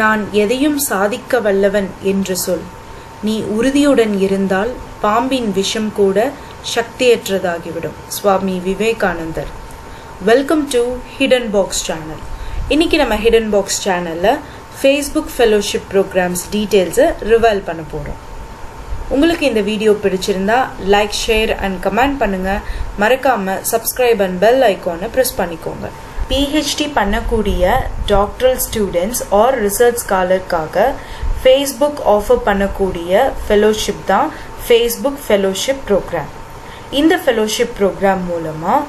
நான் எதையும் சாதிக்க வல்லவன் என்று சொல். நீ உறுதியுடன் இருந்தால் பாம்பின் விஷம் கூட சக்தியற்றதாகிவிடும். Swami Vivekanandar. Welcome to hidden box channel இன்னைக்கு நம்ம ஹிடன் பாக்ஸ் சேனலில் ஃபேஸ்புக் ஃபெலோஷிப் ப்ரோக்ராம்ஸ் டீட்டெயில்ஸை ரிவைல் பண்ண போகிறோம் உங்களுக்கு இந்த வீடியோ பிடிச்சிருந்தா லைக் ஷேர் அண்ட் கமெண்ட் பண்ணுங்கள் மறக்காமல் சப்ஸ்கிரைப் அண்ட் பெல் ஐக்கானை ப்ரெஸ் பண்ணிக்கோங்க. பிஹெச்டி பண்ணக்கூடிய டாக்டரல் ஸ்டூடெண்ட்ஸ் ஆர் ரிசர்ச் ஸ்காலருக்காக ஃபேஸ்புக் ஆஃபர் பண்ணக்கூடிய ஃபெலோஷிப் தான் ஃபேஸ்புக் ஃபெலோஷிப் ப்ரோக்ராம் இந்த ஃபெலோஷிப் ப்ரோக்ராம் மூலமாக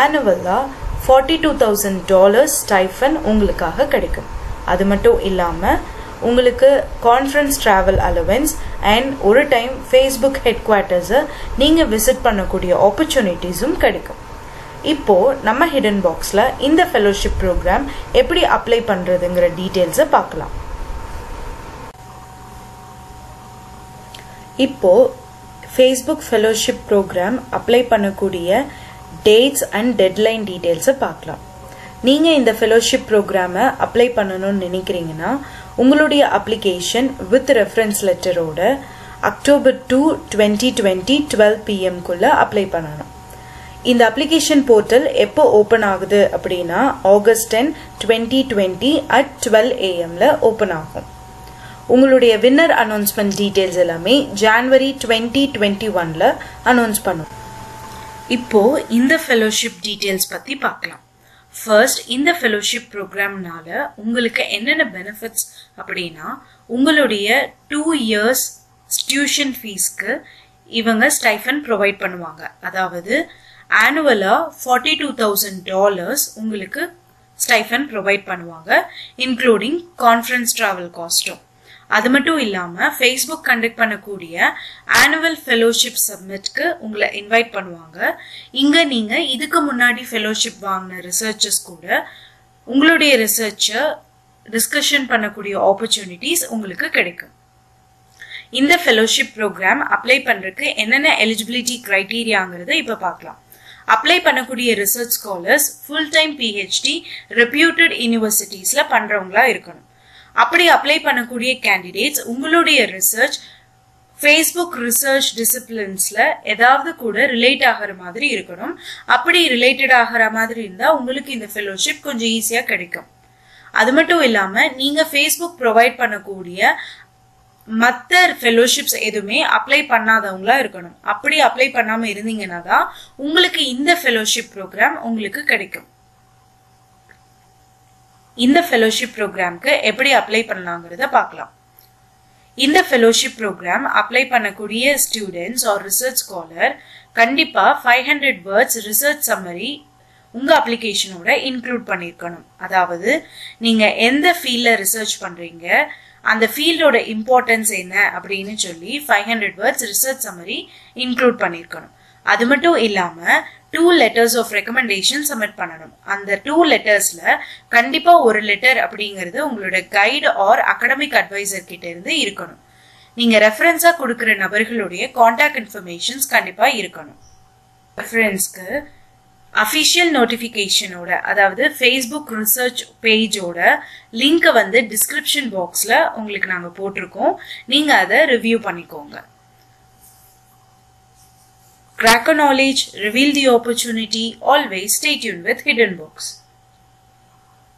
ஆனுவலாக forty two thousand dollars stipend உங்களுக்காக கிடைக்கும். அது மட்டும் இல்லாமல் உங்களுக்கு கான்ஃபரன்ஸ் ட்ராவல் அலவன்ஸ் அண்ட் ஒரு டைம் ஃபேஸ்புக் ஹெட் குவார்ட்டர்ஸை நீங்கள் விசிட் பண்ணக்கூடிய ஆப்பர்ச்சுனிட்டிஸும் கிடைக்கும். இப்போது நம்ம ஹிடன் பாக்ஸில் இந்த ஃபெலோஷிப் ப்ரோக்ராம் எப்படி அப்ளை பண்ணுறதுங்கிற டீட்டெயில்ஸை பார்க்கலாம். இப்போது ஃபேஸ்புக் ஃபெலோஷிப் ப்ரோக்ராம் அப்ளை பண்ணக்கூடிய டேட்ஸ் அண்ட் டெட்லைன் டீட்டெயில்ஸை பார்க்கலாம். நீங்கள் இந்த ஃபெலோஷிப் ப்ரோக்ராமை அப்ளை பண்ணணும்னு நினைக்கிறீங்கன்னா உங்களுடைய application with reference லெட்டரோட October two twenty twenty twelve பிஎம்குள்ளே apply பண்ணணும். இந்த அப்ளிகேஷன் போர்ட்டல் எப்போ ஓப்பன் ஆகுது அப்படின்னா August ten twenty twenty at twelve ஏஎம்ல open ஆகும். உங்களுடைய வின்னர் அனௌன்ஸ்மெண்ட் டீட்டெயில்ஸ் எல்லாமே ஜான்வரி டுவெண்ட்டி டுவெண்ட்டி ஒன்ல அனௌன்ஸ் பண்ணும். இப்போ இந்த ஃபெலோஷிப் டீட்டெயில்ஸ் பற்றி பார்க்கலாம். ஃபர்ஸ்ட் இந்த ஃபெலோஷிப் ப்ரோக்ராம்னால உங்களுக்கு என்னென்ன பெனிஃபிட்ஸ் அப்படின்னா உங்களுடைய டூ இயர்ஸ் டியூஷன் ஃபீஸ்க்கு இவங்க ஸ்டைஃபன் ப்ரொவைட் பண்ணுவாங்க. அதாவது ஆனுவலாக ஃபார்ட்டி டூ தௌசண்ட் டாலர்ஸ் உங்களுக்கு ஸ்டைஃபன் ப்ரொவைட் பண்ணுவாங்க இன்க்ளூடிங் கான்ஃபரன்ஸ் ட்ராவல் காஸ்ட்டும் அது மட்டும் இல்லாமல் ஃபேஸ்புக் கண்டக்ட் பண்ணக்கூடிய ஆனுவல் ஃபெலோஷிப் சப்மிட்க்கு உங்களை இன்வைட் பண்ணுவாங்க. இங்கே நீங்கள் இதுக்கு முன்னாடி ஃபெலோஷிப் வாங்கின ரிசர்ச்சர்ஸ் கூட உங்களுடைய ரிசர்ச்சை டிஸ்கஷன் பண்ணக்கூடிய ஆப்பர்ச்சுனிட்டிஸ் உங்களுக்கு கிடைக்கும். இந்த ஃபெலோஷிப் ப்ரோக்ராம் அப்ளை பண்ணுறதுக்கு என்னென்ன எலிஜிபிலிட்டி க்ரைட்டீரியாங்கிறத இப்போ பார்க்கலாம். அப்ளை பண்ணக்கூடிய research scholars full time PhD reputed யூனிவர்சிட்டிஸில் பண்ணுறவங்களா இருக்கணும். அப்படி அப்ளை பண்ணக்கூடிய கேண்டிடேட்ஸ் உங்களுடைய ரிசர்ச் ஃபேஸ்புக் ரிசர்ச் டிசிப்ளின்ஸில் ஏதாவது கூட ரிலேட் ஆகிற மாதிரி இருக்கணும். அப்படி ரிலேட்டட் ஆகிற மாதிரி இருந்தால் உங்களுக்கு இந்த ஃபெலோஷிப் கொஞ்சம் ஈஸியாக கிடைக்கும். அது மட்டும் இல்லாமல் நீங்கள் ஃபேஸ்புக் ப்ரொவைட் பண்ணக்கூடிய மற்ற ஃபெலோஷிப்ஸ் எதுவுமே அப்ளை பண்ணாதவங்களா இருக்கணும். அப்படி அப்ளை பண்ணாமல் இருந்தீங்கன்னா தான் உங்களுக்கு இந்த ஃபெலோஷிப் ப்ரோக்ராம் உங்களுக்கு கிடைக்கும். இந்த ஃபெலோஷிப் ப்ரோக்ராம்க்கு எப்படி அப்ளை பண்ணலாங்கிறத பார்க்கலாம். இந்த ஃபெலோஷிப் ப்ரோக்ராம் அப்ளை பண்ணக்கூடிய ஸ்டூடெண்ட்ஸ் ஆர் ரிசர்ச் ஸ்காலர் கண்டிப்பாக five hundred words research summary உங்கள் அப்ளிகேஷனோட இன்க்ளூட் பண்ணியிருக்கணும் அதாவது நீங்கள் எந்த ஃபீல்டில் ரிசர்ச் பண்ணுறீங்க அந்த ஃபீல்டோட இம்பார்ட்டன்ஸ் என்ன அப்படின்னு சொல்லி five hundred words research summary include பண்ணியிருக்கணும் அது மட்டும் இல்லாமல் two letters of recommendation submit பண்ணணும். அந்த டூ லெட்டர்ஸில் கண்டிப்பாக ஒரு லெட்டர் அப்படிங்கிறது உங்களோட கைடு ஆர் அகடமிக் அட்வைசர் கிட்ட இருந்து இருக்கணும். நீங்கள் ரெஃபரன்ஸாக கொடுக்குற நபர்களுடைய காண்டாக்ட் இன்ஃபர்மேஷன்ஸ் கண்டிப்பாக இருக்கணும். ரெஃபரன்ஸ்க்கு அஃபிஷியல் நோட்டிஃபிகேஷனோட அதாவது ஃபேஸ்புக் ரிசர்ச் பேஜோட லிங்கை வந்து டிஸ்கிரிப்ஷன் பாக்ஸில் உங்களுக்கு நாங்கள் போட்டிருக்கோம். நீங்கள் அதை ரிவ்யூ பண்ணிக்கோங்க. Crack a knowledge, reveal the opportunity, always stay tuned with Hidden Books.